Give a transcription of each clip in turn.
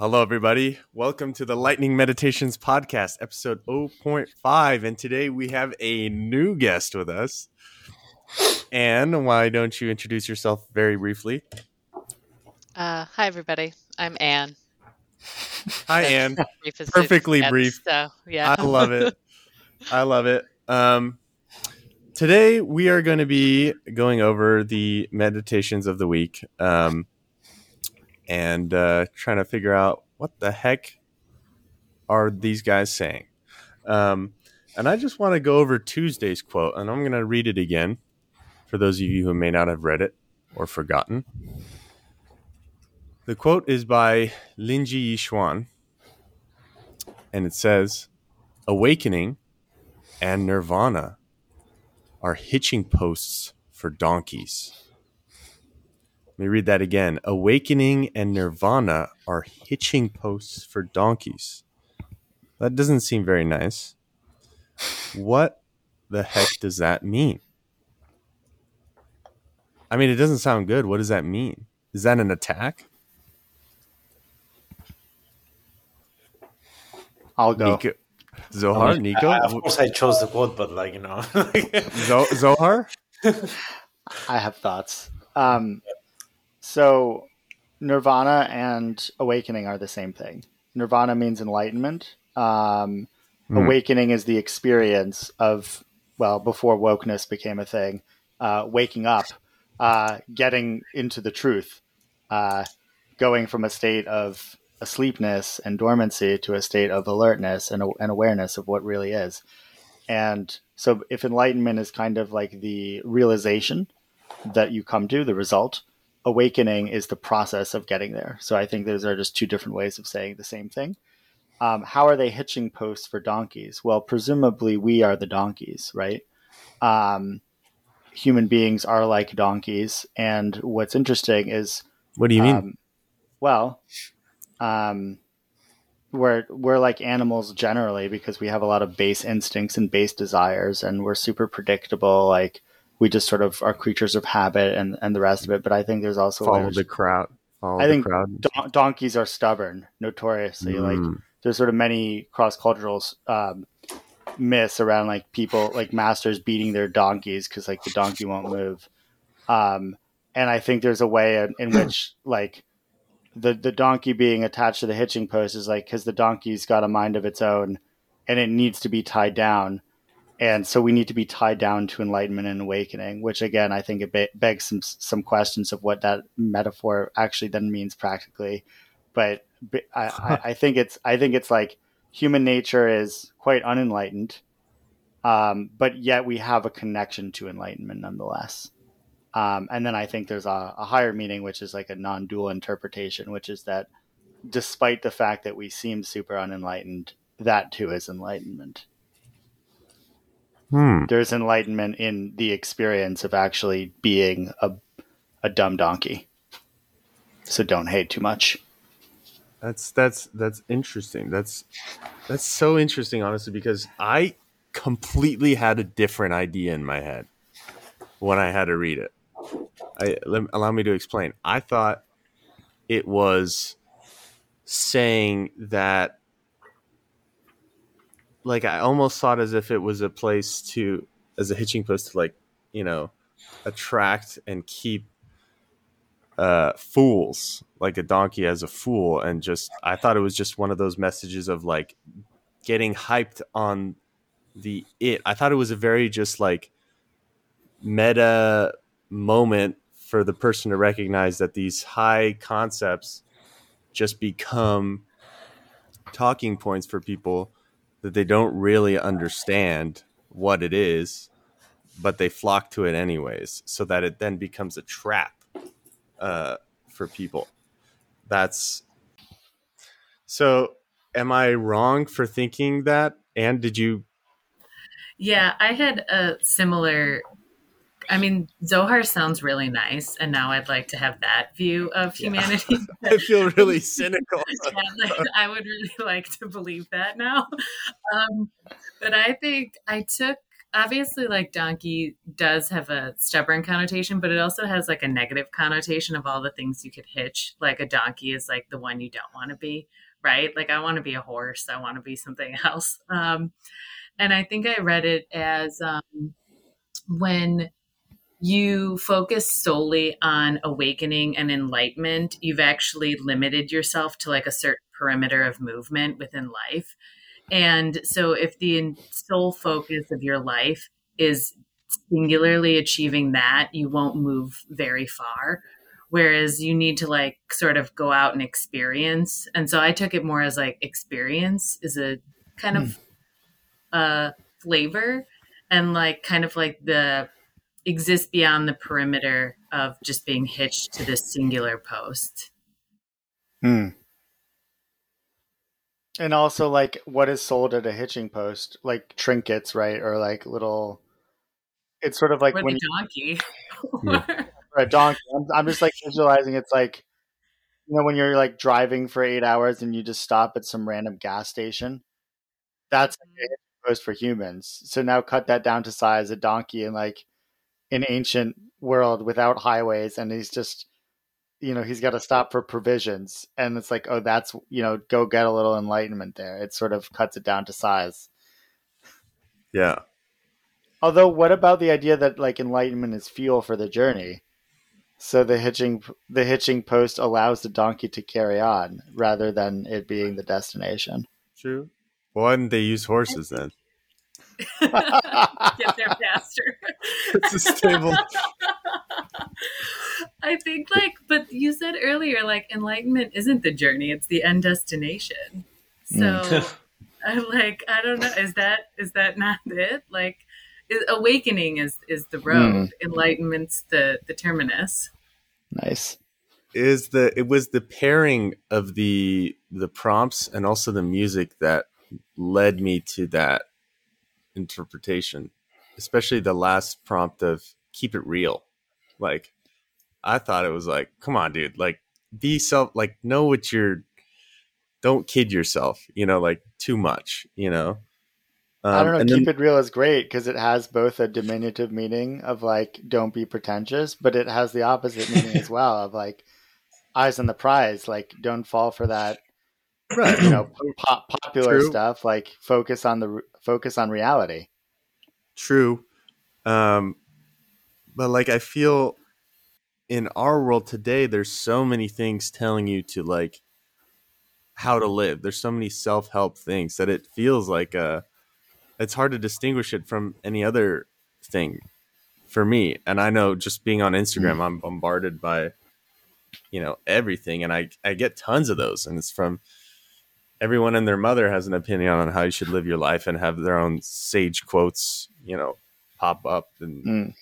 Hello, everybody. Welcome to the Lightning Meditations Podcast, episode 0.5. And today we have a new guest with us. And why don't you introduce yourself very briefly? Uh, hi, everybody. I'm Anne. Hi, Anne. Brief Perfectly gets, brief. So, yeah. I love it. I love it. Um, today we are going to be going over the meditations of the week um, and uh, trying to figure out what the heck are these guys saying. Um, and I just want to go over Tuesday's quote, and I'm going to read it again for those of you who may not have read it or forgotten. The quote is by Linji Yixuan, and it says, Awakening and nirvana are hitching posts for donkeys. Let me read that again. Awakening and nirvana are hitching posts for donkeys. That doesn't seem very nice. What the heck does that mean? I mean, it doesn't sound good. What does that mean? Is that an attack? I'll go. Nico, Zohar, I mean, Nico, I- of course, I chose the quote, but like you know, Zo- Zohar. I have thoughts. Um, so, nirvana and awakening are the same thing. Nirvana means enlightenment. Um, Hmm. Awakening is the experience of, well, before wokeness became a thing, uh, waking up, uh, getting into the truth, uh, going from a state of asleepness and dormancy to a state of alertness and, and awareness of what really is. And so, if enlightenment is kind of like the realization that you come to, the result, awakening is the process of getting there. So, I think those are just two different ways of saying the same thing. Um, how are they hitching posts for donkeys? Well, presumably we are the donkeys, right? Um, human beings are like donkeys. And what's interesting is What do you mean? um, well, um, we're we're like animals generally because we have a lot of base instincts and base desires, and we're super predictable. Like we just sort of are creatures of habit and and the rest of it. But I think there's also Follow layers- the crowd. Follow I the think crowd. don- donkeys are stubborn, notoriously. Like Mm. there's sort of many cross cultural um, myths around like people like masters beating their donkeys because like the donkey won't move. Um, and I think there's a way in, in which like the the donkey being attached to the hitching post is like because the donkey's got a mind of its own and it needs to be tied down. And so we need to be tied down to enlightenment and awakening, which again I think it be- begs some some questions of what that metaphor actually then means practically. But but I, I, I think it's I think it's like human nature is quite unenlightened, um, but yet we have a connection to enlightenment nonetheless. Um, and then I think there's a, a higher meaning, which is like a non-dual interpretation, which is that despite the fact that we seem super unenlightened, that too is enlightenment. Hmm. There's enlightenment in the experience of actually being a, a dumb donkey. So don't hate too much. That's that's that's interesting. That's that's so interesting, honestly, because I completely had a different idea in my head when I had to read it. I let, allow me to explain. I thought it was saying that, like, I almost thought as if it was a place to, as a hitching post to, like, you know, attract and keep uh, fools, like a donkey as a fool, and just I thought it was just one of those messages of like getting hyped on the it. I thought it was a very just like meta moment for the person to recognize that these high concepts just become talking points for people that they don't really understand what it is, but they flock to it anyways, so that it then becomes a trap uh, for people. That's so. Am I wrong for thinking that? And did you? Yeah, I had a similar. I mean, Zohar sounds really nice, and now I'd like to have that view of Yeah. humanity. I feel really cynical. Yeah, like, I would really like to believe that now. Um, but I think I took obviously like donkey does have a stubborn connotation but it also has like a negative connotation of all the things you could hitch like a donkey is like the one you don't want to be right like i want to be a horse i want to be something else um and i think i read it as um when you focus solely on awakening and enlightenment you've actually limited yourself to like a certain perimeter of movement within life and so, if the sole focus of your life is singularly achieving that, you won't move very far. Whereas you need to like sort of go out and experience. And so I took it more as like experience is a kind mm. of uh, flavor and like kind of like the exist beyond the perimeter of just being hitched to this singular post. Hmm. And also, like, what is sold at a hitching post, like trinkets, right, or like little. It's sort of like or when donkey, or a donkey. I'm, I'm just like visualizing. It's like, you know, when you're like driving for eight hours and you just stop at some random gas station. That's like a hitching post for humans. So now cut that down to size. A donkey and like an ancient world without highways, and he's just you know he's got to stop for provisions. And it's like oh that's you know go get a little enlightenment there. It sort of cuts it down to size. Yeah. Although what about the idea that like enlightenment is fuel for the journey? So the hitching the hitching post allows the donkey to carry on rather than it being the destination. True. Why didn't they use horses then get there faster it's a stable I think like, but you said earlier, like enlightenment isn't the journey; it's the end destination. So, mm. I like, I don't know, is that is that not it? Like, is, awakening is is the road, mm. enlightenment's the the terminus. Nice. Is the it was the pairing of the the prompts and also the music that led me to that interpretation, especially the last prompt of keep it real. Like I thought it was like, come on, dude, like be self, like know what you're. Don't kid yourself, you know, like too much, you know. Um, I don't know. Keep then, it real is great because it has both a diminutive meaning of like don't be pretentious, but it has the opposite meaning as well of like eyes on the prize, like don't fall for that. Right. You know, pop, popular True. stuff. Like focus on the focus on reality. True, um, but like I feel in our world today, there's so many things telling you to like how to live. There's so many self help things that it feels like uh it's hard to distinguish it from any other thing for me. And I know just being on Instagram, mm. I'm bombarded by you know everything, and I I get tons of those, and it's from everyone and their mother has an opinion on how you should live your life and have their own sage quotes, you know, pop up and. Mm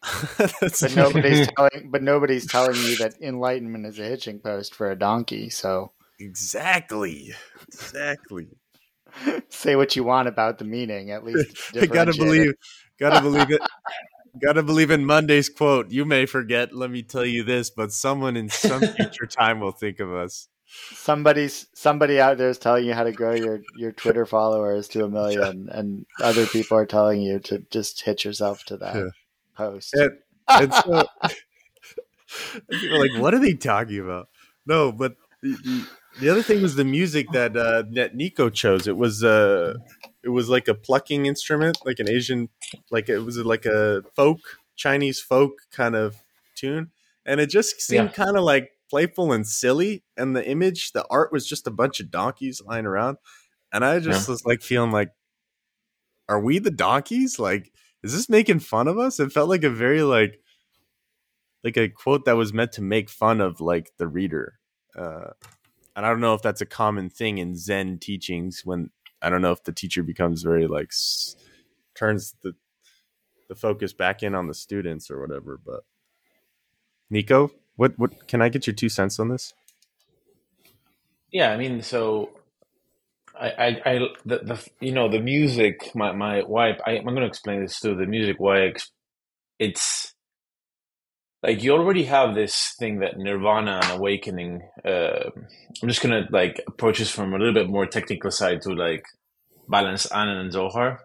but nobody's telling but nobody's telling you that enlightenment is a hitching post for a donkey so. Exactly. Exactly. Say what you want about the meaning at least gotta believe gotta believe it gotta believe in monday's quote. You may forget let me tell you this but someone in some future time will think of us somebody's somebody out there is telling you how to grow your your twitter followers to a million and other people are telling you to just hit yourself to that yeah post. And, and so people like, what are they talking about? No, but the, the, the other thing was the music that uh, that Nico chose. It was uh, it was like a plucking instrument, like an Asian, like it was like a folk Chinese folk kind of tune, and it just seemed yeah. kind of like playful and silly. And the image, the art was just a bunch of donkeys lying around, and I just yeah. was like feeling like, are we the donkeys? Like is this making fun of us? It felt like a very like like a quote that was meant to make fun of like the reader. Uh, and I don't know if that's a common thing in Zen teachings when I don't know if the teacher becomes very like s- turns the the focus back in on the students or whatever. But Nico, what what can I get your two cents on this? Yeah, I mean, so I, I, I the, the, you know, the music, my, my wife, I, am going to explain this too. The music, why it's like you already have this thing that Nirvana and Awakening. Uh, I'm just to like approach this from a little bit more technical side to like balance Anand and Zohar.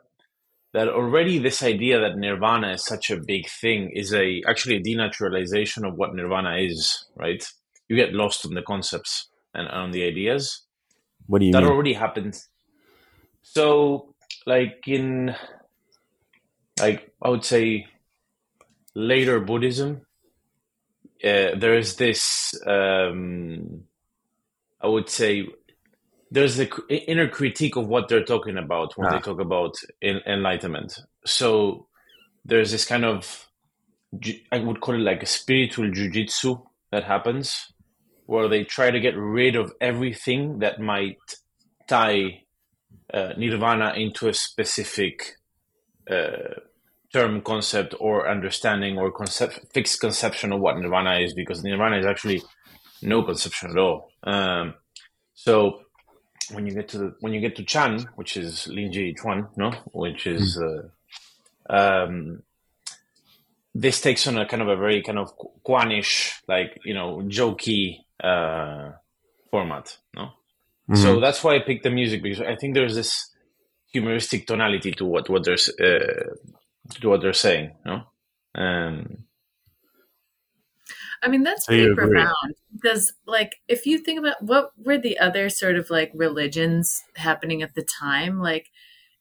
That already this idea that nirvana is such a big thing is a actually a denaturalization of what nirvana is, right? You get lost in the concepts and on the ideas. What do you that mean? already happens. So, like in, like I would say, later Buddhism, uh, there is this. Um, I would say there's the inner critique of what they're talking about when Ah. they talk about en- enlightenment. So there's this kind of, I would call it like a spiritual jujitsu that happens, where they try to get rid of everything that might tie uh, nirvana into a specific uh, term, concept, or understanding, or concept, fixed conception of what nirvana is, because nirvana is actually no conception at all. Um, so when you get to the when you get to Chan, which is Linji Chuan, no, which is uh, um, this takes on a kind of a very kind of Kwanish, like you know, jokey uh, format, no. Mhm. So that's why I picked the music because I think there's this humoristic tonality to what what they're uh, to what they're saying, no. Um, I mean, that's pretty profound because, like, if you think about what were the other sort of like religions happening at the time, like,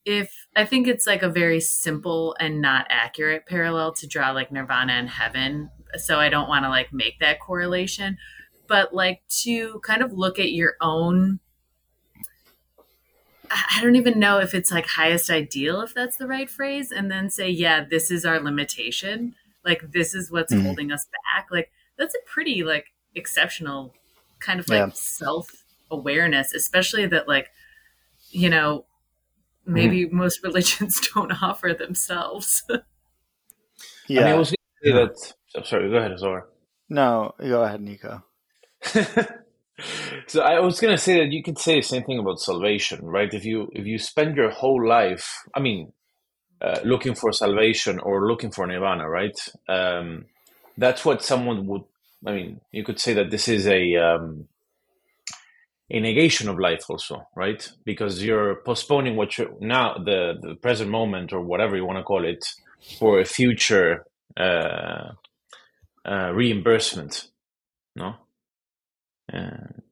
if I think it's like a very simple and not accurate parallel to draw like Nirvana and heaven. So I don't want to like make that correlation, but like to kind of look at your own. I don't even know if it's like highest ideal, if that's the right phrase, and then say, yeah, this is our limitation. Like, this is what's Mhm. holding us back. Like, that's a pretty like exceptional kind of like Yeah. self awareness, especially that like you know maybe most religions don't offer themselves. Yeah. I mean, I was going to say that. I'm sorry. Go ahead, Azor. no, go ahead, Nico. so I was gonna say that you could say the same thing about salvation, right? If you if you spend your whole life, I mean, uh, looking for salvation or looking for nirvana, right? Um, that's what someone would. I mean, you could say that this is a um, a negation of life, also, right? Because you're postponing what you now the the present moment or whatever you want to call it for a future uh, uh, reimbursement, no? Uh,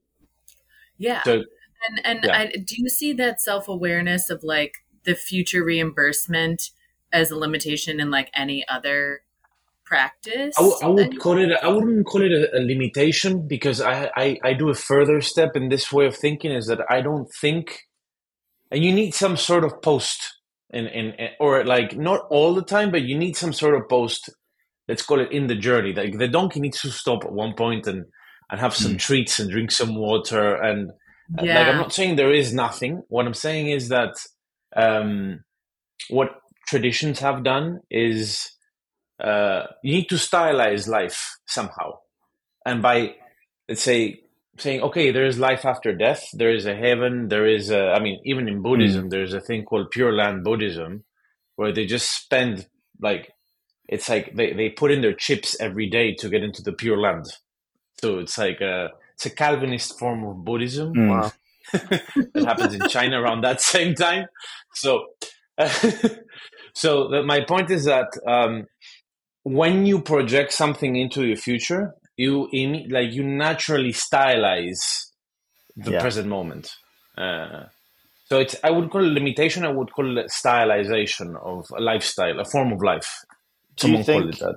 yeah. so And and Yeah. I, do you see that self awareness of like the future reimbursement as a limitation in like any other practice? I, w- I would call it. I wouldn't call it a, a limitation because I, I I do a further step in this way of thinking is that I don't think, and you need some sort of post in in or like not all the time, but you need some sort of post. Let's call it in the journey. Like the donkey needs to stop at one point and and have some treats and drink some water and yeah. like I'm not saying there is nothing. What I'm saying is that um, what traditions have done is uh, you need to stylize life somehow, and by let's say saying okay, there is life after death. There is a heaven. There is a. I mean, even in Buddhism, there's a thing called Pure Land Buddhism, where they just spend like it's like they, they put in their chips every day to get into the Pure Land. So it's like a it's a Calvinist form of Buddhism Mm. Wow. that happens in China around that same time. So, so the, my point is that um, when you project something into your future, you like you naturally stylize the Yeah. present moment. Uh, so it's I would call it limitation. I would call it stylization of a lifestyle, a form of life. Do you Someone called think.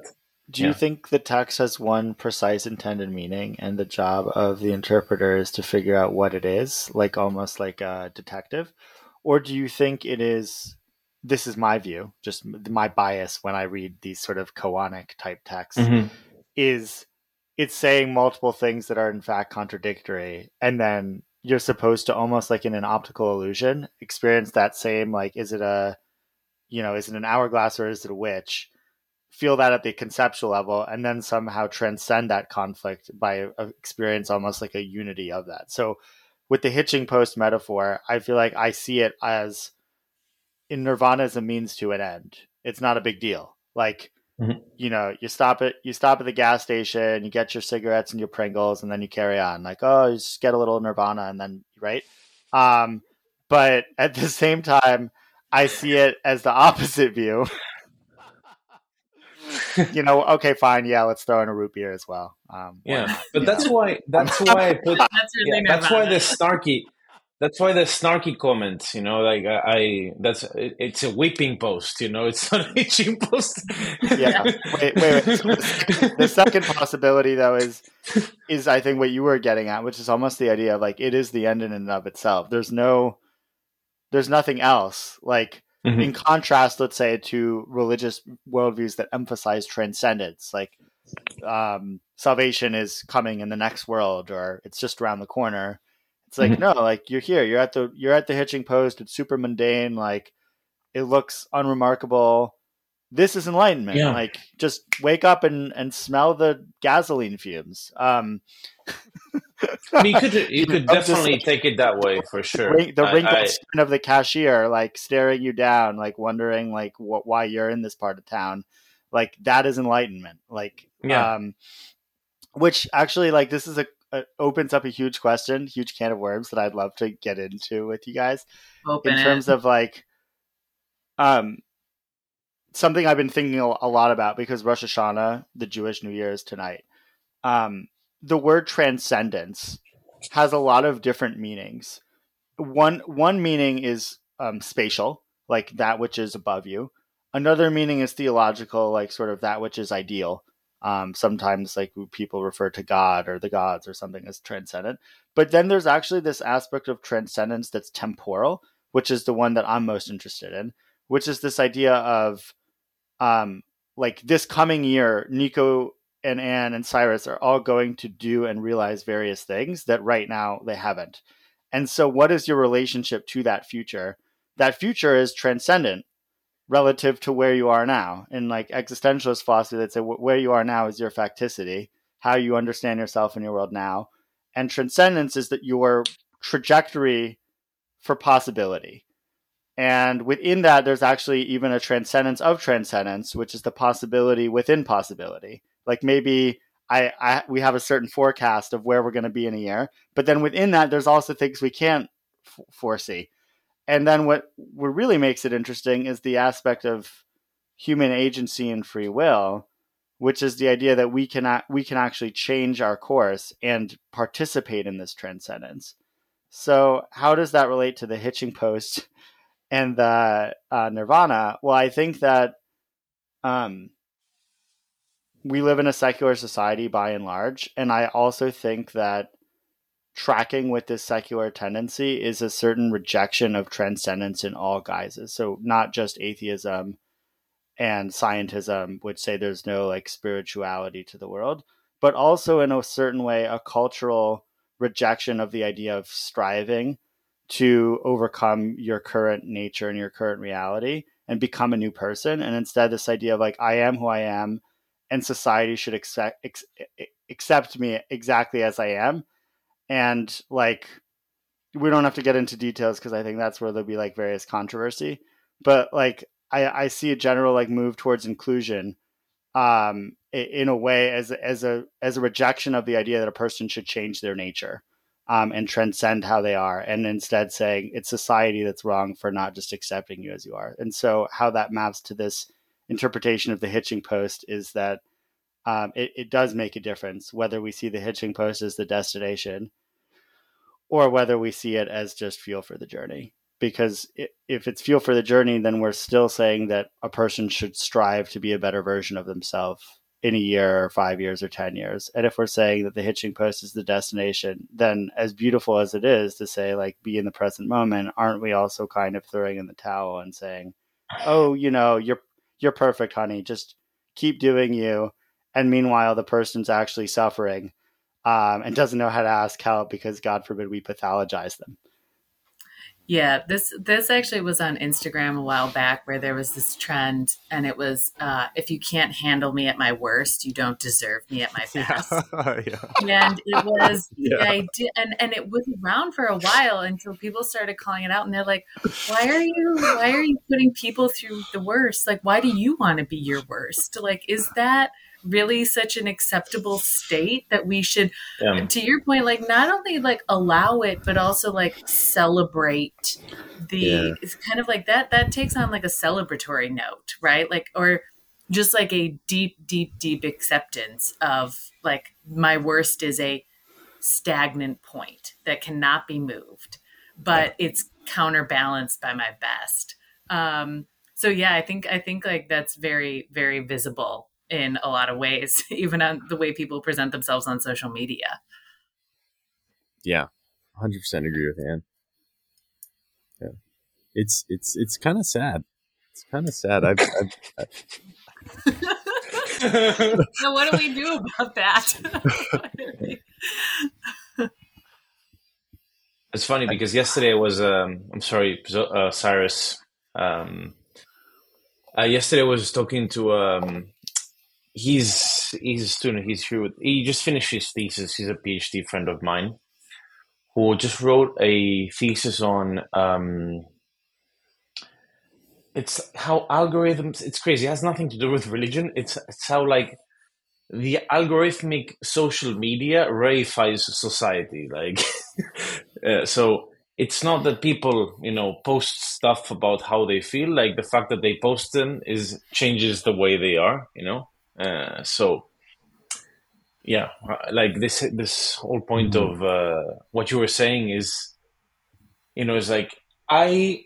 Do you think the text has one precise intended meaning, and the job of the interpreter is to figure out what it is, like almost like a detective, or do you think it is? This is my view, just my bias when I read these sort of koanic type texts. Is it's saying multiple things that are in fact contradictory, and then you're supposed to almost like in an optical illusion experience that same like is it a you know is it an hourglass or is it a witch feel that at the conceptual level and then somehow transcend that conflict by uh, experience almost like a unity of that so with the hitching post metaphor i feel like i see it as in nirvana is a means to an end it's not a big deal like Mhm. you know you stop it you stop at the gas station you get your cigarettes and your pringles and then you carry on like oh you just get a little nirvana and then right um but at the same time I see it as the opposite view. you know, okay, fine, yeah, let's throw in a root beer as well. Um, yeah, but that's why that's why I put That's really yeah, that's why Nirvana. the snarky that's why the snarky comments you know like i, I that's it, it's a whipping post you know it's not a hitching post yeah. Wait, wait, wait. The, second, possibility, though, is is I think what you were getting at, which is almost the idea of like it is the end in and of itself. There's no, there's nothing else. Like Mhm. in contrast, let's say to religious worldviews that emphasize transcendence, like um, salvation is coming in the next world, or it's just around the corner. It's like Mhm. no, like you're here, you're at the you're at the hitching post. It's super mundane, like it looks unremarkable. This is enlightenment. Yeah. Like just wake up and and smell the gasoline fumes. Um, I mean, you could you could I'm just definitely take it that way for sure the wrinkled I- skin of the cashier, like staring you down, like wondering like what why you're in this part of town. Like that is enlightenment. Like Yeah. um which actually like this is a, a opens up a huge question, huge can of worms that I'd love to get into with you guys Open in it. terms of like um something I've been thinking a a lot about because Rosh Hashanah, the Jewish New Year, is tonight. Um, the word transcendence has a lot of different meanings. One one meaning is um, spatial, like that which is above you. Another meaning is theological, like sort of that which is ideal. Um, sometimes, like people refer to God or the gods or something as transcendent. But then there's actually this aspect of transcendence that's temporal, which is the one that I'm most interested in, which is this idea of um, like this coming year, Nico and Anne and Cyrus are all going to do and realize various things that right now they haven't. And so, what is your relationship to that future? That future is transcendent relative to where you are now. In like existentialist philosophy, that say where you are now is your facticity, how you understand yourself in your world now. And transcendence is that your trajectory for possibility. And within that, there's actually even a transcendence of transcendence, which is the possibility within possibility. Like maybe I, I we have a certain forecast of where we're going to be in a year, but then within that, there's also things we can't f- foresee. And then what what really makes it interesting is the aspect of human agency and free will, which is the idea that we can we can actually change our course and participate in this transcendence. So, how does that relate to the hitching post and the uh, Nirvana? Well, I think that um, we live in a secular society by and large, and I also think that tracking with this secular tendency is a certain rejection of transcendence in all guises. So, not just atheism and scientism, which say there's no like spirituality to the world, but also in a certain way a cultural rejection of the idea of striving to overcome your current nature and your current reality and become a new person and instead this idea of like i am who i am and society should accept ex- accept me exactly as i am and like we don't have to get into details because i think that's where there'll be like various controversy but like i i see a general like move towards inclusion um in a way as as a as a rejection of the idea that a person should change their nature um, and transcend how they are, and instead saying it's society that's wrong for not just accepting you as you are. And so, how that maps to this interpretation of the hitching post is that um, it, it does make a difference whether we see the hitching post as the destination or whether we see it as just fuel for the journey. Because if it's fuel for the journey, then we're still saying that a person should strive to be a better version of themselves in a year or five years or 10 years. And if we're saying that the hitching post is the destination, then as beautiful as it is to say, like, be in the present moment, aren't we also kind of throwing in the towel and saying, oh, you know, you're, you're perfect, honey. Just keep doing you. And meanwhile, the person's actually suffering um, and doesn't know how to ask help because, God forbid, we pathologize them. Yeah, this this actually was on Instagram a while back where there was this trend and it was uh, if you can't handle me at my worst, you don't deserve me at my best. yeah. And it was Yeah. the idea and, and it was around for a while until people started calling it out and they're like, Why are you why are you putting people through the worst? Like why do you want to be your worst? Like is that really such an acceptable state that we should Yeah. to your point like not only like allow it but also like celebrate the Yeah. it's kind of like that that takes on like a celebratory note right like or just like a deep deep deep acceptance of like my worst is a stagnant point that cannot be moved but it's counterbalanced by my best um so yeah i think i think like that's very very visible in a lot of ways even on the way people present themselves on social media Yeah, hundred percent agree with Anne. Yeah, it's it's it's kind of sad. It's kind of sad. I've, I've so what do we do about that It's funny because yesterday was um, I'm sorry, uh, Cyrus. Um, uh, yesterday I was talking to um, he's he's a student. He's here. With, he just finished his thesis. He's a PhD friend of mine who just wrote a thesis on um, it's how algorithms. It's crazy. It has nothing to do with religion. It's it's how like the algorithmic social media reifies society. Like, uh, so it's not that people, you know, post stuff about how they feel. Like the fact that they post them is changes the way they are. You know, uh, so yeah, uh, like this this whole point Mhm. of uh, what you were saying is, you know, it's like I,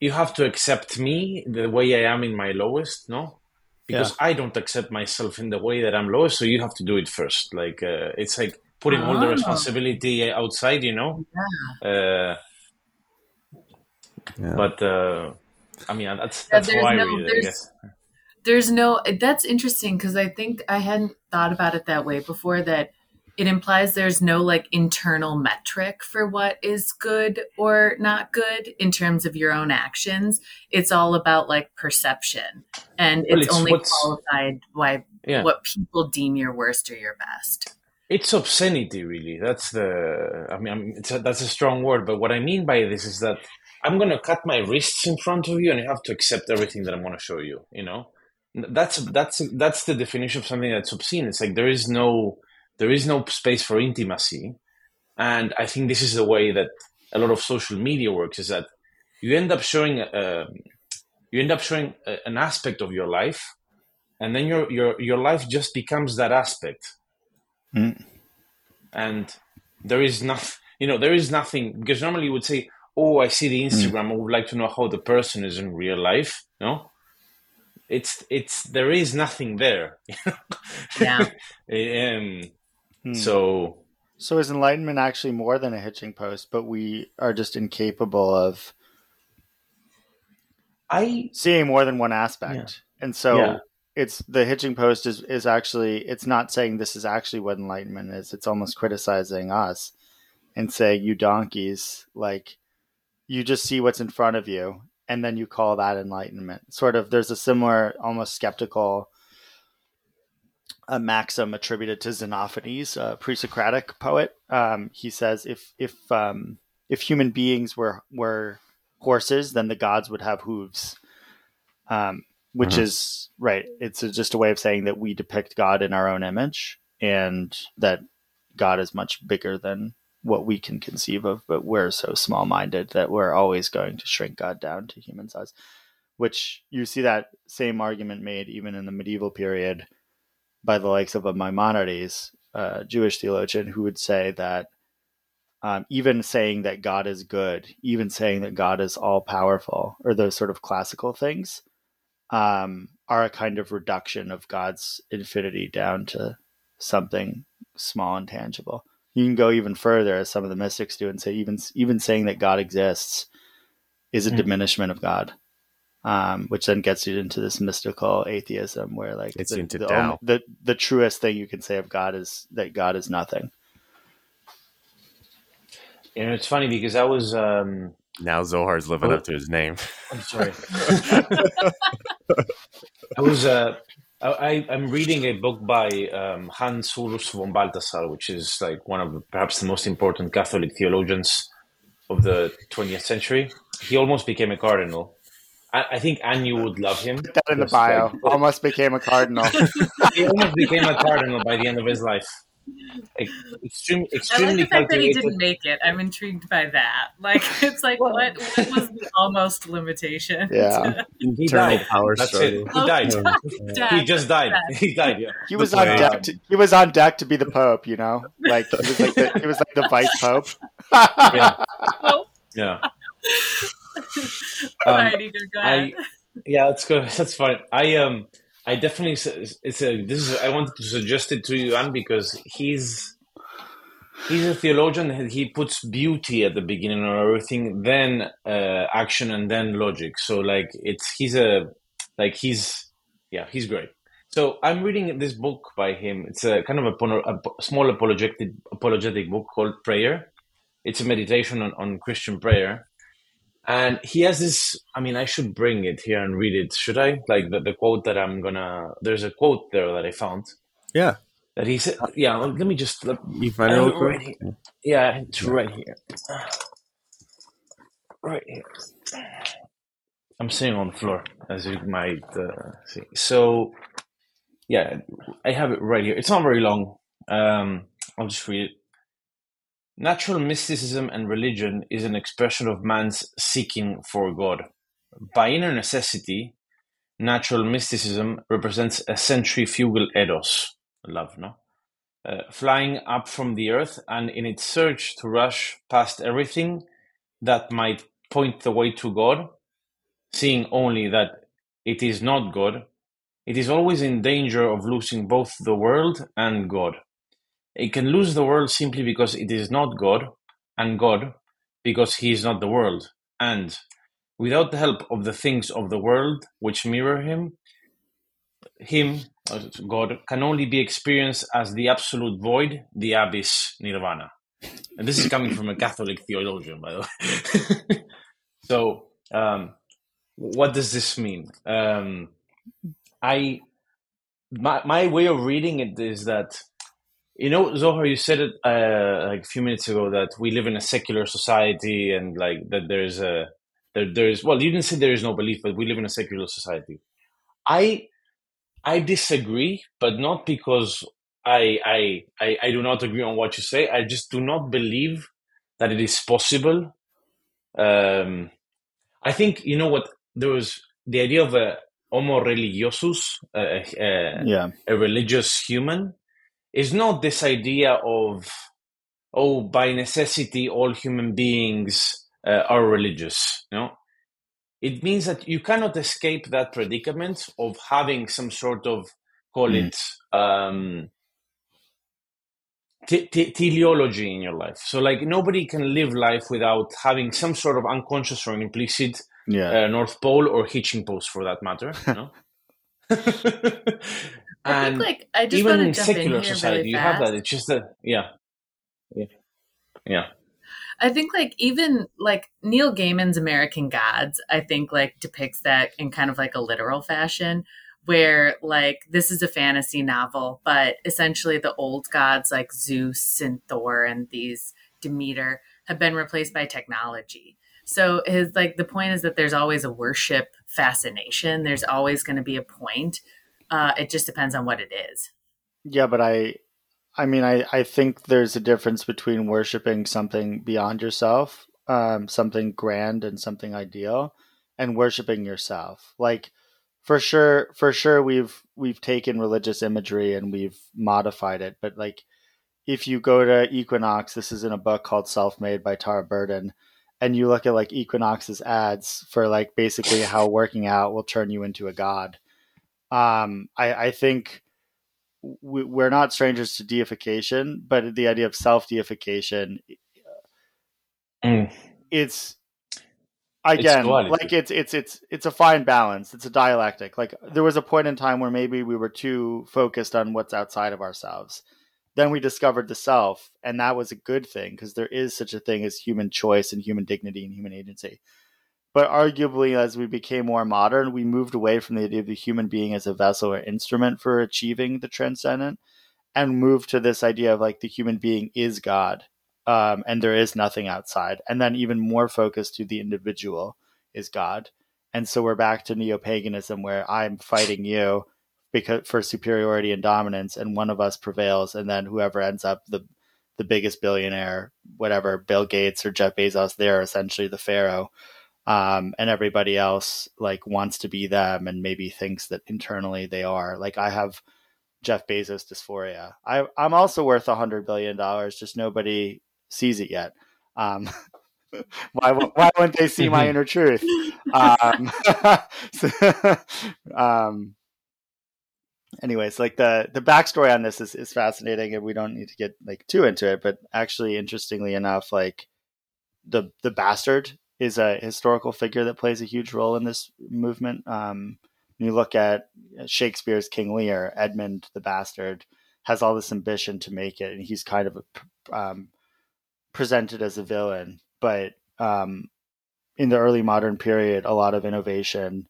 you have to accept me the way I am in my lowest, no? Because I don't accept myself in the way that I'm lowest, so you have to do it first. Like uh, it's like putting all the Oh. responsibility outside, you know. Uh, yeah. but uh, I mean, that's that's there's how I no- read it. I there's- no that's interesting because i think i hadn't thought about it that way before that it implies there's no like internal metric for what is good or not good in terms of your own actions it's all about like perception and Well, it's, it's only qualified by Yeah. what people deem your worst or your best It's obscenity, really. That's the. I mean, I'm, it's a, that's a strong word, but what I mean by this is that I'm going to cut my wrists in front of you, and you have to accept everything that I'm going to show you. You know, that's that's that's the definition of something that's obscene. It's like there is no there is no space for intimacy, and I think this is the way that a lot of social media works. Is that you end up showing uh, you end up showing a, an aspect of your life, and then your your your life just becomes that aspect Mm. and there is nothing you know there is nothing because normally you would say oh i see the instagram i would like to know how the person is in real life no it's it's there is nothing there Yeah. um, Hmm. so So is enlightenment actually more than a hitching post, but we are just incapable of i seeing more than one aspect. And so Yeah. it's the hitching post is, is actually it's not saying this is actually what enlightenment is. It's almost criticizing us and saying you donkeys, like you just see what's in front of you and then you call that enlightenment. Sort of there's a similar almost skeptical a maxim attributed to Xenophanes, a pre-Socratic poet. Um, he says, if if um, if human beings were were horses, then the gods would have hooves. Um, which Mhm. is right. It's a, just a way of saying that we depict God in our own image, and that God is much bigger than what we can conceive of. But we're so small-minded that we're always going to shrink God down to human size. Which you see that same argument made even in the medieval period by the likes of a Maimonides, a Jewish theologian, who would say that um, even saying that God is good, even saying that God is all powerful, or those sort of classical things, um, are a kind of reduction of God's infinity down to something small and tangible. You can go even further, as some of the mystics do, and say even even saying that God exists is a Mm. diminishment of God um, which then gets you into this mystical atheism where like Gets the, into the, Tao. only- the the truest thing you can say of God is that God is nothing. you know it's funny because i was um now Zohar's living Oh. up to his name. i'm sorry i was uh I, I'm reading a book by um, Hans Ulrich von Balthasar, which is like one of the, perhaps the most important Catholic theologians of the 20th century. He almost became a cardinal. I, I think Anyu would love him. Put that in the bio. like- Almost became a cardinal. he almost became a cardinal by the end of his life. Extreme, I extremely like the fact that he didn't make it. I'm intrigued by that. Like, it's like, Well- what, what was the almost limitation? Yeah. He Internal died. power That's struggle. it. He died. Yeah. He just died. He died. Yeah. He was on deck. To, he was on deck to be the pope. You know, like he was like the, he was like the vice pope. Yeah. Oh, Yeah. sorry, Um, Nico, go I ahead. yeah, that's good. That's fine. I um I definitely it's a this is I wanted to suggest it to you, Anne, because he's he's a theologian. He puts beauty at the beginning of everything, then uh, action, and then logic. So like it's he's a like he's yeah he's great. So I'm reading this book by him. It's a kind of a, a small apologetic apologetic book called Prayer. It's a meditation on, on Christian prayer. And he has this, I mean, I should bring it here and read it, should I? Like the, the quote that I'm gonna, there's a quote there that I found Yeah, that he said, yeah, let me just, let, you find it real quick. right here. Yeah, it's right here. Right here. I'm sitting on the floor, as you might uh, see. So, yeah, I have it right here. It's not very long. Um, I'll just read it. Natural mysticism and religion is an expression of man's seeking for God. By inner necessity, natural mysticism represents a centrifugal eros, love, no? Uh, flying up from the earth and in its search to rush past everything that might point the way to God, seeing only that it is not God, it is always in danger of losing both the world and God. It can lose the world simply because it is not God, and God because he is not the world. And without the help of the things of the world which mirror him, him, uh, God, can only be experienced as the absolute void, the abyss, nirvana. And this is coming from a Catholic theologian, by the way. so, um, what does this mean? Um, I, my, my way of reading it is that you know, Zohar, you said it uh, like a few minutes ago that we live in a secular society and like that there's a there, there's well, you didn't say there is no belief, but we live in a secular society. I I disagree, but not because I I I, I do not agree on what you say. I just do not believe that it is possible. Um, I think you know what there was the idea of a homo religiosus, uh, uh, Yeah, a religious human is not this idea of oh by necessity all human beings uh, are religious no it means that you cannot escape that predicament of having some sort of call Mm. it um te- te- teleology in your life so like nobody can live life without having some sort of unconscious or implicit yeah. uh, North Pole or hitching post for that matter. You know? I and think, like, I just even in jump in secular here society, really you have that. It's just that, yeah, yeah, yeah. I think like even like Neil Gaiman's American Gods, I think like depicts that in kind of like a literal fashion where like this is a fantasy novel, but essentially the old gods like Zeus and Thor and these Demeter have been replaced by technology. So his like the point is that there's always a worship fascination. There's always going to be a point. Uh, it just depends on what it is. Yeah, but I, I mean, I, I think there's a difference between worshiping something beyond yourself, um, something grand and something ideal, and worshiping yourself. Like, for sure, for sure, we've we've taken religious imagery and we've modified it. But like, if you go to Equinox, this is in a book called Self Made by Tara Burton, and you look at like Equinox's ads for like basically how working out will turn you into a god. Um, I, I think we- we're not strangers to deification, but the idea of self deification, Mm. it's again duality. like it's it's it's it's a fine balance. It's a dialectic. Like there was a point in time where maybe we were too focused on what's outside of ourselves. Then we discovered the self, and that was a good thing because there is such a thing as human choice and human dignity and human agency. But arguably, as we became more modern, we moved away from the idea of the human being as a vessel or instrument for achieving the transcendent and moved to this idea of like the human being is God um, and there is nothing outside. And then even more focused to the individual is God. And so we're back to neo paganism where I'm fighting you because for superiority and dominance, and one of us prevails, and then whoever ends up the the biggest billionaire, whatever Bill Gates or Jeff Bezos, they're essentially the pharaoh. Um, and everybody else like wants to be them and maybe thinks that internally they are. Like I have Jeff Bezos dysphoria. I, I'm also worth a hundred billion dollars, just nobody sees it yet. Um, why, why wouldn't they see my inner truth? Um, so, um, anyways, like the the backstory on this is, is fascinating, and we don't need to get like too into it. But actually, interestingly enough, like the the bastard is a historical figure that plays a huge role in this movement. Um, you look at Shakespeare's King Lear, Edmund the Bastard has all this ambition to make it, and he's kind of a, um, presented as a villain. But um, in the early modern period, a lot of innovation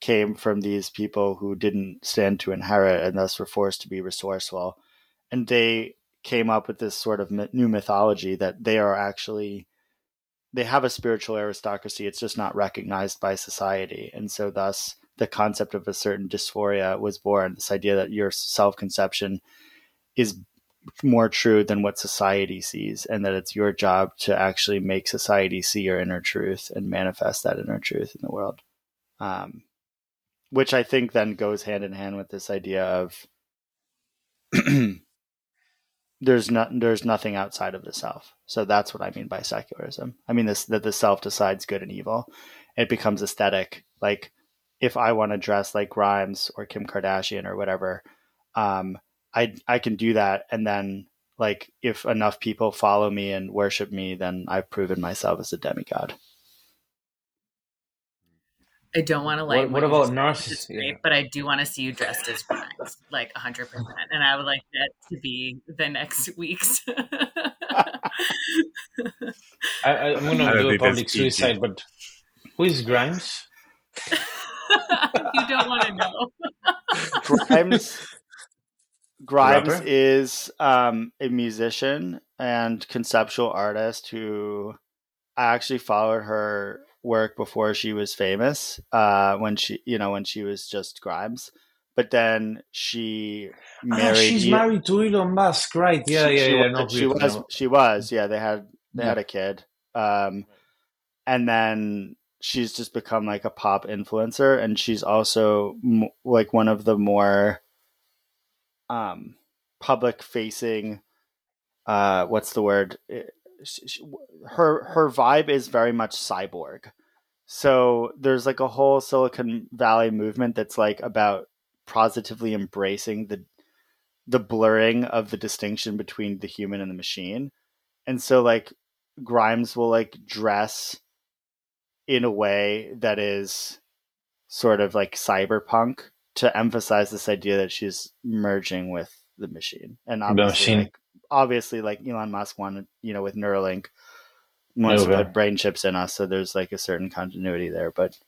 came from these people who didn't stand to inherit and thus were forced to be resourceful. And they came up with this sort of new mythology that they are actually they have a spiritual aristocracy it's just not recognized by society. And so thus the concept of a certain dysphoria was born this idea that your self-conception is more true than what society sees and that it's your job to actually make society see your inner truth and manifest that inner truth in the world. Um, which I think then goes hand in hand with this idea of there's not there's nothing outside of the self. So that's what I mean by secularism. I mean this that the self decides good and evil. It becomes aesthetic. Like if I want to dress like Grimes or Kim Kardashian or whatever, um, I I can do that, and then like if enough people follow me and worship me, then I've proven myself as a demigod. I don't want to like. What, what about narcissist? Yeah. But I do want to see you dressed as Grimes, like hundred percent, and I would like that to be the next week's. I, am going to do a public suicide, but who is Grimes? you don't want to know. Grimes. Grimes is um, a musician and conceptual artist who I actually followed her work before she was famous. Uh, when she, you know, when she was just Grimes. But then she ah, married. Ah, she's married to Elon Musk, right? Yeah, she, yeah, she yeah. Was, no, she was. She was. Yeah, they had they yeah. had a kid. Um, and then she's just become like a pop influencer, and she's also m- like one of the more um public facing. Uh, what's the word? Her her vibe is very much cyborg. So there's like a whole Silicon Valley movement that's like about positively embracing the the blurring of the distinction between the human and the machine. And so like Grimes will like dress in a way that is sort of like cyberpunk to emphasize this idea that she's merging with the machine. And obviously, the machine. Like, obviously like Elon Musk wanted, you know, with Neuralink wants okay. to put brain chips in us, so there's like a certain continuity there, but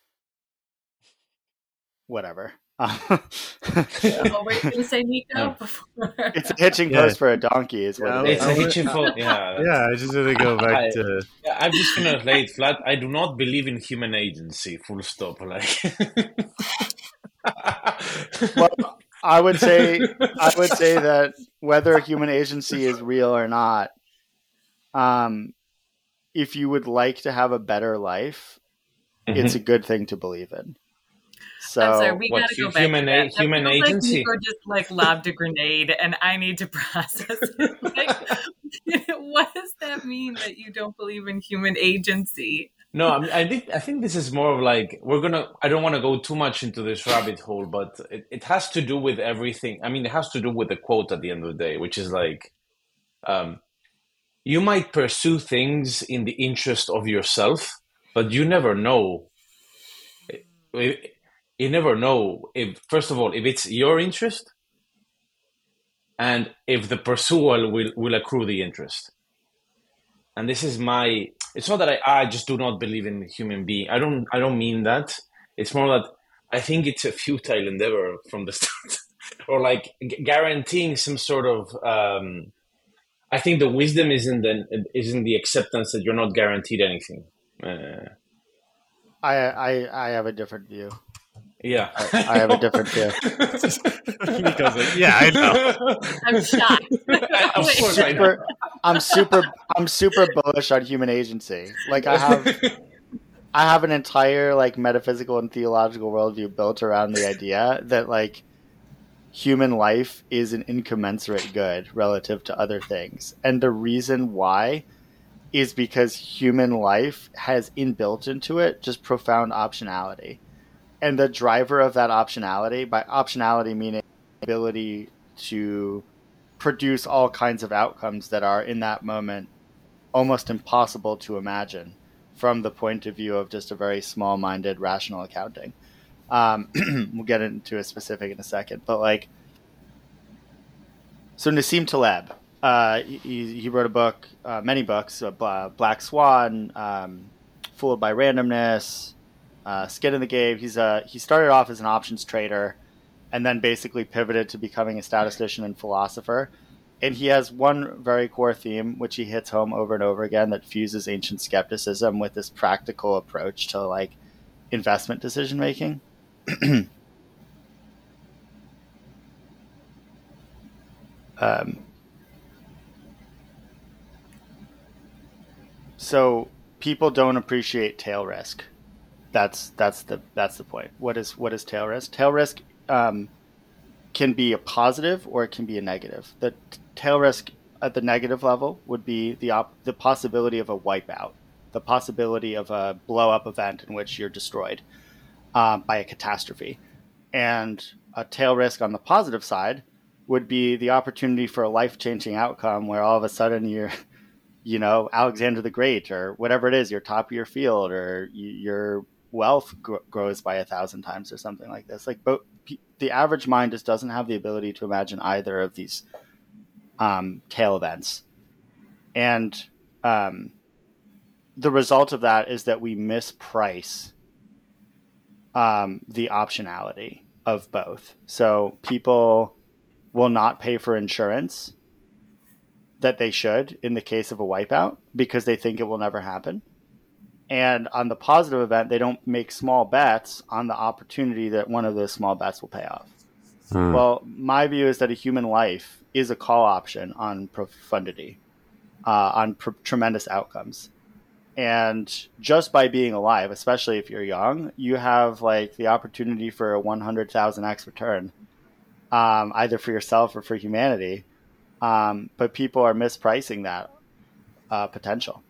whatever. what were you going to say, Nico? it's a hitching post for a donkey, is what yeah, it is. It's a hitching post. Yeah, yeah. I just want to go back I, to. Yeah, I'm just going to lay it flat. I do not believe in human agency. Full stop. Like. well, I would say I would say that whether human agency is real or not, um, if you would like to have a better life, mm-hmm. it's a good thing to believe in. So, I'm sorry, we gotta go back. Human, to that. human that agency. Like just like lobbed a grenade, and I need to process it. Like, what does that mean that you don't believe in human agency? No, I, mean, I think I think this is more of like we're gonna. I don't want to go too much into this rabbit hole, but it, it has to do with everything. I mean, it has to do with the quote at the end of the day, which is like, um, you might pursue things in the interest of yourself, but you never know. You never know if, first of all, if it's your interest, and if the pursuer will will accrue the interest. And this is my it's not that I, I just do not believe in human being. I don't I don't mean that. It's more that I think it's a futile endeavor from the start, or like guaranteeing some sort of. Um, I think the wisdom is in the is in the acceptance that you're not guaranteed anything. Uh, I I I have a different view. Yeah, I have a different view. Nico's like, yeah, I know. I'm shocked. of I know. Super, I'm super I'm super bullish on human agency. Like I have I have an entire like metaphysical and theological worldview built around the idea that like human life is an incommensurate good relative to other things. And the reason why is because human life has inbuilt into it just profound optionality. And the driver of that optionality, by optionality meaning ability to produce all kinds of outcomes that are in that moment almost impossible to imagine from the point of view of just a very small minded rational accounting. Um, we'll get into a specific in a second, but like, so Nassim Taleb, uh, he, he wrote a book, uh, many books, uh, Black Swan, um, Fooled by Randomness, uh, Skin in the Game. He's a, he started off as an options trader and then basically pivoted to becoming a statistician and philosopher. And he has one very core theme, which he hits home over and over again, that fuses ancient skepticism with this practical approach to like investment decision making. um, so people don't appreciate tail risk. That's that's the that's the point. What is what is tail risk? Tail risk um, can be a positive or it can be a negative. The tail risk at the negative level would be the op- the possibility of a wipeout, the possibility of a blow up event in which you're destroyed um, by a catastrophe, and a tail risk on the positive side would be the opportunity for a life changing outcome where all of a sudden you're you know Alexander the Great or whatever it is, you're top of your field or you, your wealth gr- grows by a thousand times or something like this. Like, but the average mind just doesn't have the ability to imagine either of these um, tail events, and um, the result of that is that we misprice um, the optionality of both. So people will not pay for insurance that they should in the case of a wipeout because they think it will never happen. And on the positive event, they don't make small bets on the opportunity that one of those small bets will pay off. Hmm. Well, my view is that a human life is a call option on profundity, uh, on pr- tremendous outcomes. And just by being alive, especially if you're young, you have like the opportunity for a 100,000x return, um, either for yourself or for humanity. Um, but people are mispricing that uh, potential.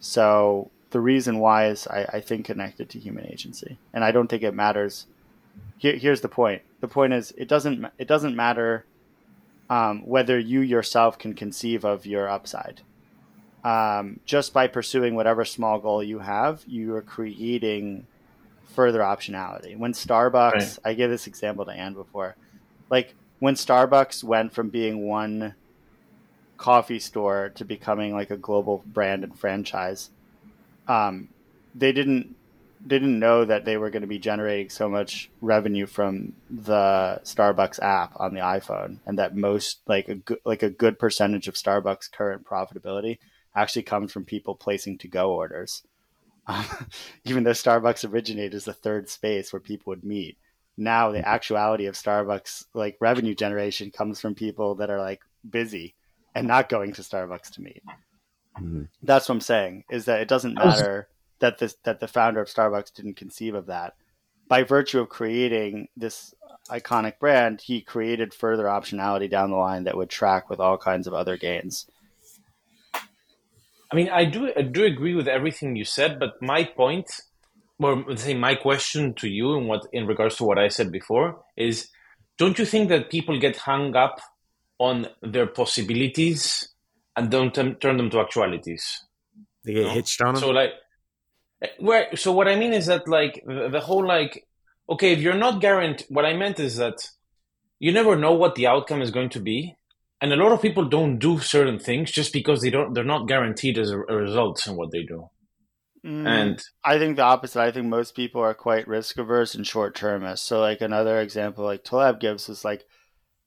So the reason why is I, I, think connected to human agency, and I don't think it matters. Here, here's the point. The point is it doesn't it doesn't matter um, whether you yourself can conceive of your upside. Um, just by pursuing whatever small goal you have, you are creating further optionality. When Starbucks, right. I gave this example to Anne before, like when Starbucks went from being one coffee store to becoming like a global brand and franchise um, they didn't didn't know that they were going to be generating so much revenue from the Starbucks app on the iPhone, and that most like a good, like a good percentage of Starbucks current profitability actually comes from people placing to go orders. Um, even though Starbucks originated as the third space where people would meet, now the actuality of Starbucks like revenue generation comes from people that are like busy and not going to Starbucks to meet. Mm-hmm. That's what I'm saying is that it doesn't matter that this that the founder of Starbucks didn't conceive of that. By virtue of creating this iconic brand, he created further optionality down the line that would track with all kinds of other gains. I mean, I do I do agree with everything you said, but my point, or let's say my question to you, in what in regards to what I said before, is: Don't you think that people get hung up on their possibilities and don't turn them to actualities. They get you know? hitched on them. So like, where? So what I mean is that like the, the whole like, okay, if you're not guaranteed, what I meant is that you never know what the outcome is going to be, and a lot of people don't do certain things just because they don't. They're not guaranteed as a, a results in what they do. Mm, and I think the opposite. I think most people are quite risk averse and short termist. So like another example like Taleb gives is like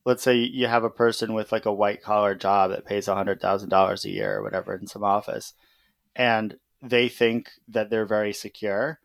let's say you have a person with like a white collar job that pays $100,000 a year or whatever in some office, and they think that they're very secure.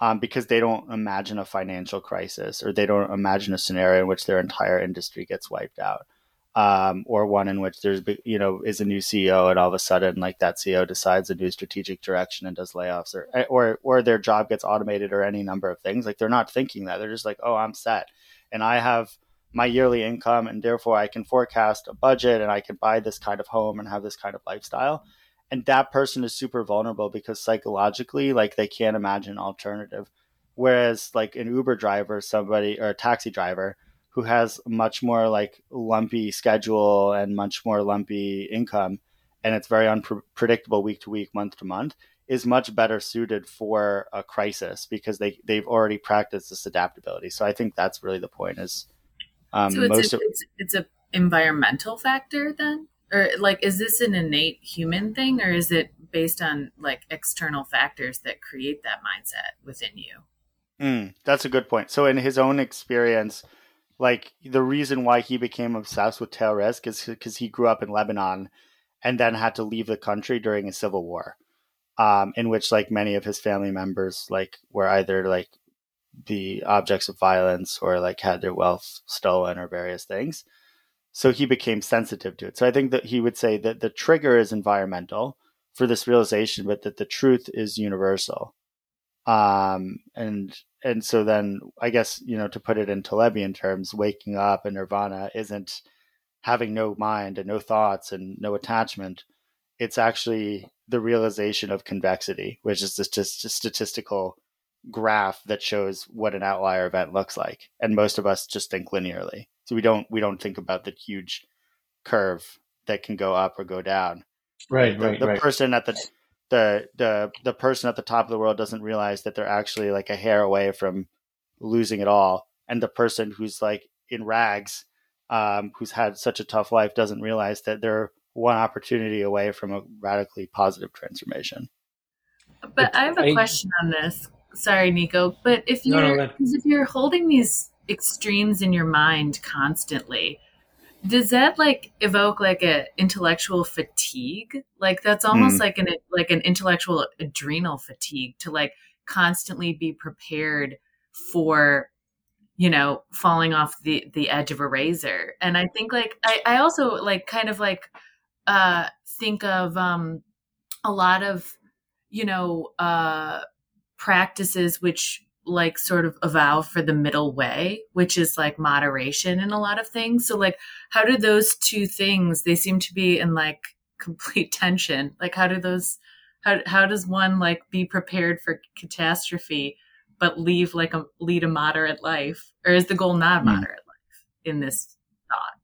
um, because they don't imagine a financial crisis or they don't imagine a scenario in which their entire industry gets wiped out. Um, or one in which there's you know is a new CEO and all of a sudden like that CEO decides a new strategic direction and does layoffs or or or their job gets automated or any number of things like they're not thinking that they're just like oh I'm set and I have my yearly income and therefore I can forecast a budget and I can buy this kind of home and have this kind of lifestyle. And that person is super vulnerable because psychologically like they can't imagine alternative. Whereas like an uber driver somebody or a taxi driver who has much more like lumpy schedule and much more lumpy income and it's very unpredictable week to week month to month is much better suited for a crisis because they they've already practiced this adaptability. So i think that's really the point is um, so it's, a, of- it's, it's a environmental factor then? Or like is this an innate human thing or is it based on like external factors that create that mindset within you? Mm, that's a good point. So in his own experience like the reason why he became obsessed with tail risk is because he grew up in lebanon and then had to leave the country during a civil war um, in which like many of his family members like were either like the objects of violence or like had their wealth stolen or various things so he became sensitive to it. So I think that he would say that the trigger is environmental for this realization, but that the truth is universal. Um, and and so then I guess you know to put it in Talebian terms, waking up in nirvana isn't having no mind and no thoughts and no attachment. It's actually the realization of convexity, which is just, just a statistical graph that shows what an outlier event looks like. And most of us just think linearly. So we don't we don't think about the huge curve that can go up or go down. Right, the, right. The right. person at the the the the person at the top of the world doesn't realize that they're actually like a hair away from losing it all, and the person who's like in rags, um, who's had such a tough life, doesn't realize that they're one opportunity away from a radically positive transformation. But I have a question on this. Sorry, Nico. But if you're no, no, if you're holding these extremes in your mind constantly does that like evoke like a intellectual fatigue like that's almost mm. like an like an intellectual adrenal fatigue to like constantly be prepared for you know falling off the the edge of a razor and i think like i i also like kind of like uh think of um a lot of you know uh practices which like sort of avow for the middle way, which is like moderation in a lot of things. So like how do those two things they seem to be in like complete tension. Like how do those how how does one like be prepared for catastrophe but leave like a lead a moderate life? Or is the goal not mm. moderate life in this thought?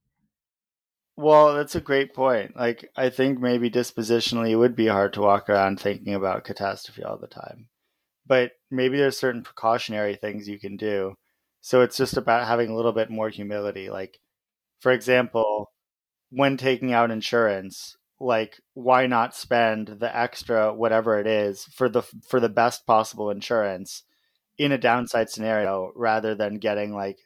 Well, that's a great point. Like I think maybe dispositionally it would be hard to walk around thinking about catastrophe all the time but maybe there's certain precautionary things you can do. So it's just about having a little bit more humility. Like, for example, when taking out insurance, like why not spend the extra whatever it is for the for the best possible insurance in a downside scenario rather than getting like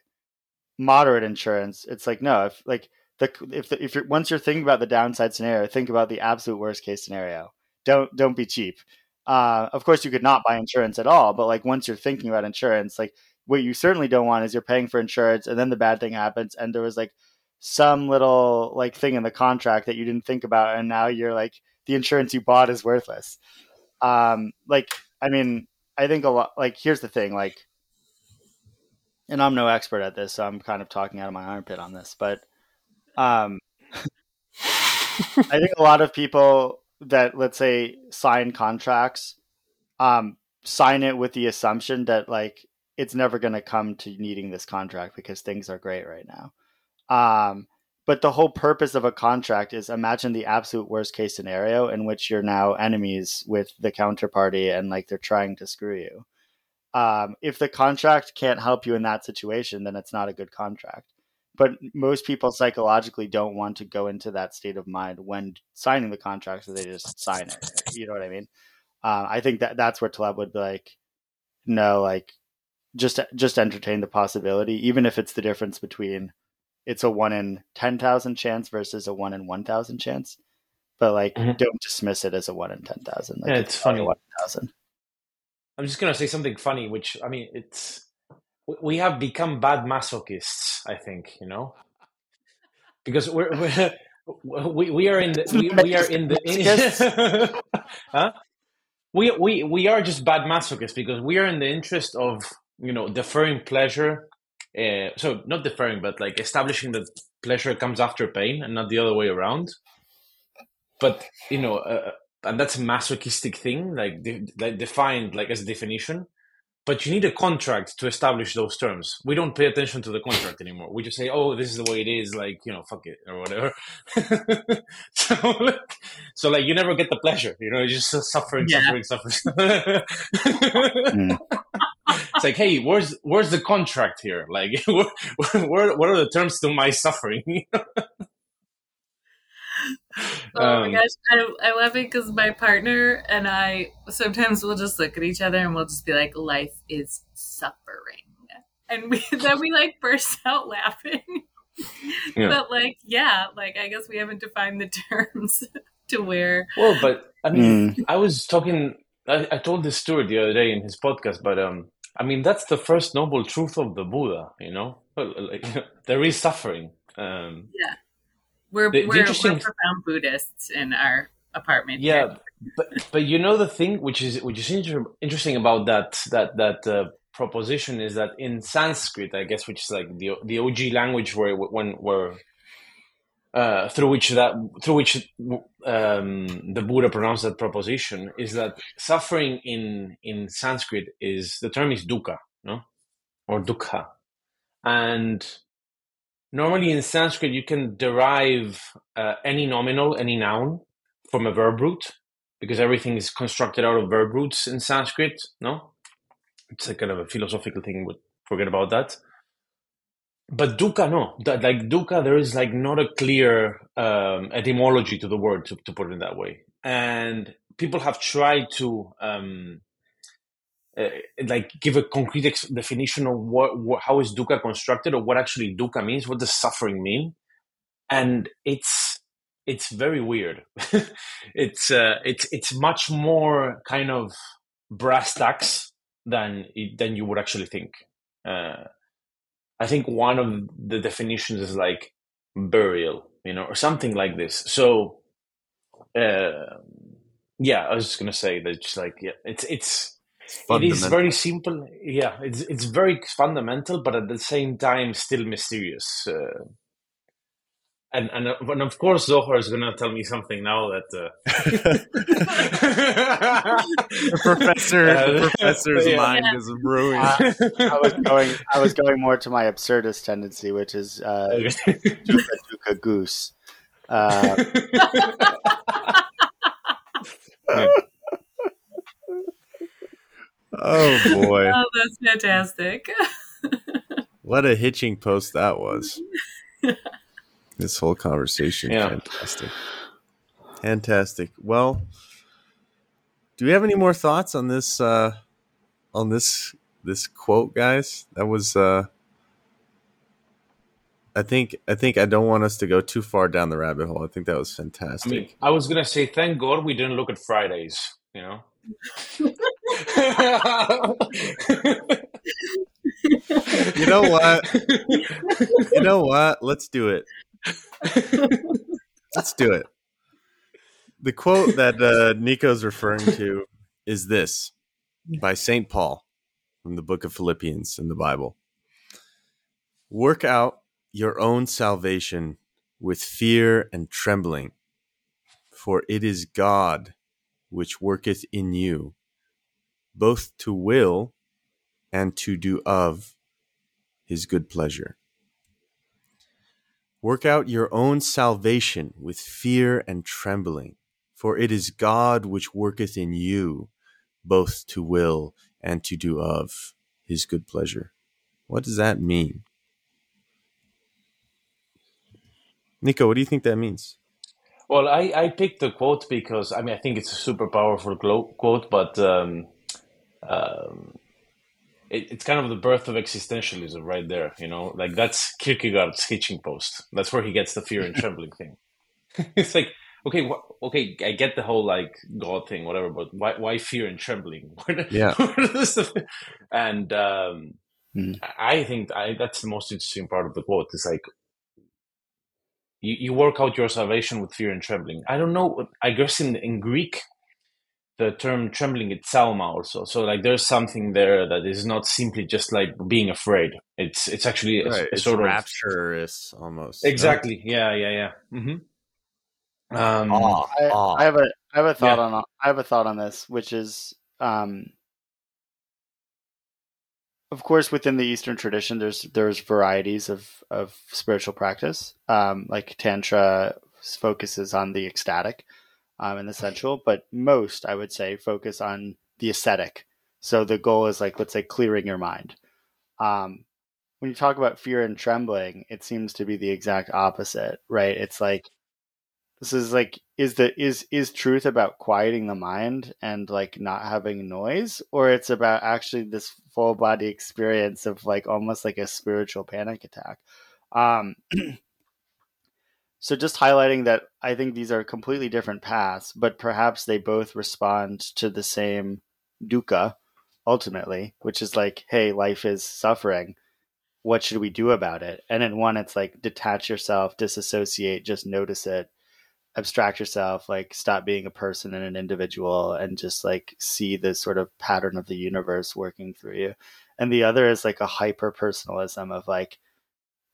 moderate insurance it's like no if like the if the, if you're once you're thinking about the downside scenario think about the absolute worst case scenario don't don't be cheap uh, of course, you could not buy insurance at all, but like once you're thinking about insurance, like what you certainly don't want is you're paying for insurance and then the bad thing happens and there was like some little like thing in the contract that you didn't think about and now you're like the insurance you bought is worthless. Um, like I mean, I think a lot. Like here's the thing, like, and I'm no expert at this, so I'm kind of talking out of my armpit on this, but um, I think a lot of people that let's say sign contracts um sign it with the assumption that like it's never going to come to needing this contract because things are great right now. Um but the whole purpose of a contract is imagine the absolute worst case scenario in which you're now enemies with the counterparty and like they're trying to screw you. Um, if the contract can't help you in that situation then it's not a good contract but most people psychologically don't want to go into that state of mind when signing the contract, so they just sign it. You know what I mean? Uh, I think that that's where Taleb would be like, no, like just just entertain the possibility, even if it's the difference between it's a one in ten thousand chance versus a one in one thousand chance. But like, mm-hmm. don't dismiss it as a one in ten thousand. Like, yeah, it's, it's funny. One thousand. I'm just gonna say something funny, which I mean, it's we have become bad masochists. I think you know because we're, we're we, we are in the we, we are in the in, huh? we, we we are just bad masochists because we are in the interest of you know deferring pleasure uh, so not deferring but like establishing that pleasure comes after pain and not the other way around but you know uh, and that's a masochistic thing like, de- like defined like as a definition but you need a contract to establish those terms. We don't pay attention to the contract anymore. We just say, "Oh, this is the way it is." Like you know, fuck it or whatever. so, like, so like you never get the pleasure. You know, you're just suffering, yeah. suffering, suffering. mm. It's like, hey, where's where's the contract here? Like, where, where, what are the terms to my suffering? Oh um, my gosh, I, I love it because my partner and I sometimes we'll just look at each other and we'll just be like, "Life is suffering," and we then we like burst out laughing. Yeah. But like, yeah, like I guess we haven't defined the terms to where. Well, but I mean, mm. I was talking. I, I told this story the other day in his podcast, but um, I mean, that's the first noble truth of the Buddha. You know, like, there is suffering. Um, yeah we're the, we're, interesting... we're profound Buddhists in our apartment. Yeah, but but you know the thing which is which is inter- interesting about that that that uh, proposition is that in Sanskrit, I guess, which is like the the OG language where when where uh, through which that through which um, the Buddha pronounced that proposition is that suffering in in Sanskrit is the term is dukkha, no, or dukkha, and normally in Sanskrit you can derive uh, any nominal, any noun from a verb root because everything is constructed out of verb roots in Sanskrit. No, it's a kind of a philosophical thing, but forget about that. But dukkha, no, like dukkha, there is like not a clear um, etymology to the word to, to put it that way, and people have tried to um, uh, like give a concrete ex- definition of what, what, how is dukkha constructed or what actually dukkha means what does suffering mean? And it's it's very weird. It's uh, it's it's much more kind of brass tacks than than you would actually think. Uh, i think one of the definitions is like burial you know or something like this. So uh, yeah i was just gonna say that just like yeah it's it's it is very simple. Yeah, it's it's very fundamental, but at the same time still mysterious. Uh, and, and and of course Zohar is gonna tell me something now that uh... the professor uh, the professor's yeah. mind yeah. is brewing. Uh, I was going I was going more to my absurdist tendency, which is uh, dukkha, dukkha goose. Uh, yeah. Oh boy. oh, that's fantastic. what a hitching post that was. this whole conversation. Yeah. Fantastic. Fantastic. Well, do we have any more thoughts on this uh on this this quote, guys? That was uh I think I think I don't want us to go too far down the rabbit hole. I think that was fantastic. I mean, I was gonna say thank God we didn't look at Fridays, you know. You know what? You know what? Let's do it. Let's do it. The quote that uh, Nico's referring to is this by St. Paul from the book of Philippians in the Bible. Work out your own salvation with fear and trembling, for it is God which worketh in you, both to will and to do of his good pleasure. Work out your own salvation with fear and trembling, for it is God which worketh in you, both to will and to do of his good pleasure. What does that mean? Nico, what do you think that means? Well, I, I picked the quote because I mean I think it's a super powerful quote, but um, um, it, it's kind of the birth of existentialism right there. You know, like that's Kierkegaard's hitching post. That's where he gets the fear and trembling thing. it's like okay, wh- okay, I get the whole like God thing, whatever, but why, why fear and trembling? Yeah. and um, Mhm. I think I, that's the most interesting part of the quote. Is like you, you work out your salvation with fear and trembling. I don't know. I guess in in Greek, the term trembling it's salma also. So like there's something there that is not simply just like being afraid. It's it's actually a, right. a It's sort of rapturous almost. no? exactly. Yeah, yeah, yeah. mm-hmm. Um, Awe, I, awe. I have a I have a thought Yeah. on I have a thought on this, which is, um, of course, within the Eastern tradition, there's there's varieties of of spiritual practice. Um, like Tantra focuses on the ecstatic um, and the sensual, but most, I would say, focus on the ascetic. So the goal is like, let's say, clearing your mind. Um, when you talk about fear and trembling, it seems to be the exact opposite, right? It's like this is like is the is is truth about quieting the mind and like not having noise or it's about actually this full body experience of like almost like a spiritual panic attack um so just highlighting that i think these are completely different paths but perhaps they both respond to the same dukkha ultimately which is like hey life is suffering. What should we do about it? And in one it's like detach yourself disassociate just notice it abstract yourself like stop being a person and an individual and just like see the sort of pattern of the universe working through you. And the other is like a hyper personalism of like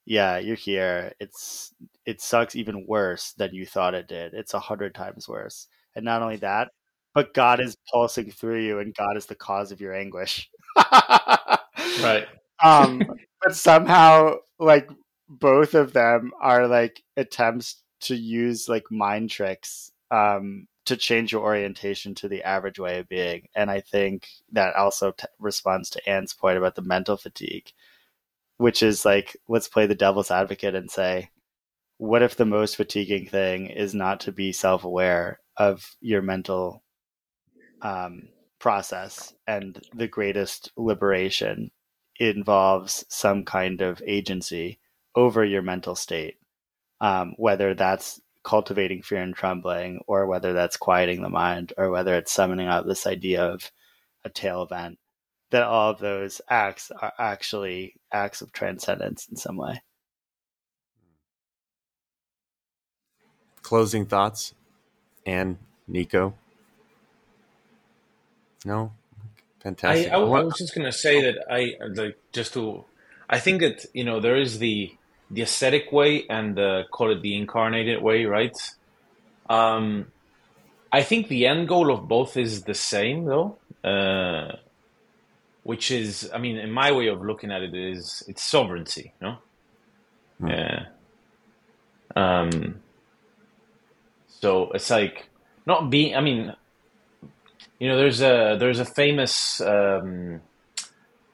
yeah you're here. It's it sucks even worse than you thought it did. It's a hundred times worse. And not only that but god is pulsing through you and god is the cause of your anguish. Right. um but somehow like both of them are like attempts to use like mind tricks um to change your orientation to the average way of being. And i think that also t- responds to anne's point about the mental fatigue which is like let's play the devil's advocate and say what if the most fatiguing thing is not to be self-aware of your mental um, process and the greatest liberation involves some kind of agency over your mental state, um, whether that's cultivating fear and trembling, or whether that's quieting the mind, or whether it's summoning out this idea of a tail event. That all of those acts are actually acts of transcendence in some way. Closing thoughts, and Nico. No, fantastic. I, I What- was just gonna say that I like just to I think that you know there is the the ascetic way and the call it the incarnated way, right? Um, I think the end goal of both is the same though, uh, which is I mean in my way of looking at it is it's sovereignty, no? Hmm. Yeah. Um. So it's like not being. I mean, you know, there's a there's a famous. Um,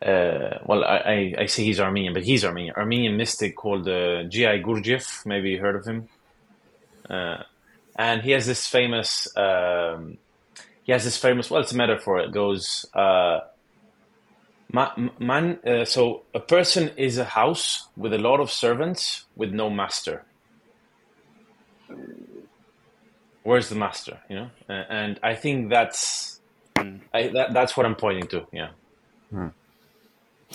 uh, well, I, I, I say he's Armenian, but he's Armenian. Armenian mystic called uh, G.I. Gurdjieff. Maybe you heard of him. Uh, and he has this famous. Um, he has this famous. Well, it's a metaphor. It goes. Uh, ma- man, uh, so a person is a house with a lot of servants with no master. Where's the master? You know, uh, and I think that's. I, that, that's what I'm pointing to. Yeah.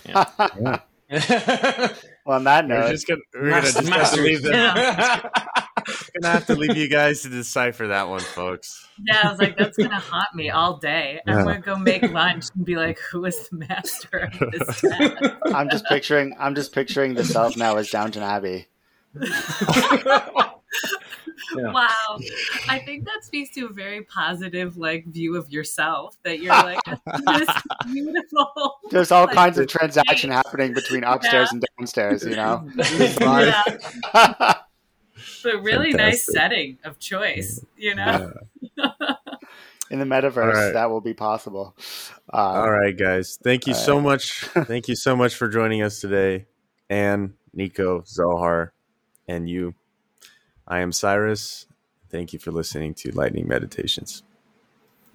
well, Yeah. on that We're note, just gonna we're gonna just have to leave them. Gonna have to leave you guys to decipher that one, folks. Yeah, I was like, that's gonna haunt me all day. I'm Yeah. gonna go make lunch and be like, who is the master of this town? I'm just picturing I'm just picturing the self now as Downton Abbey. Yeah. Wow, I think that speaks to a very positive like view of yourself. That you're like this beautiful. There's all like, kinds of transaction happening between upstairs and downstairs, you know. Yeah, but really nice setting of choice. You know. Yeah. In the metaverse, All right. that will be possible. Uh, All right, guys. Thank you All so much. Thank you so much for joining us today. Anne, Nico, Zohar, and you. I am Cyrus. Thank you for listening to Lightning Meditations.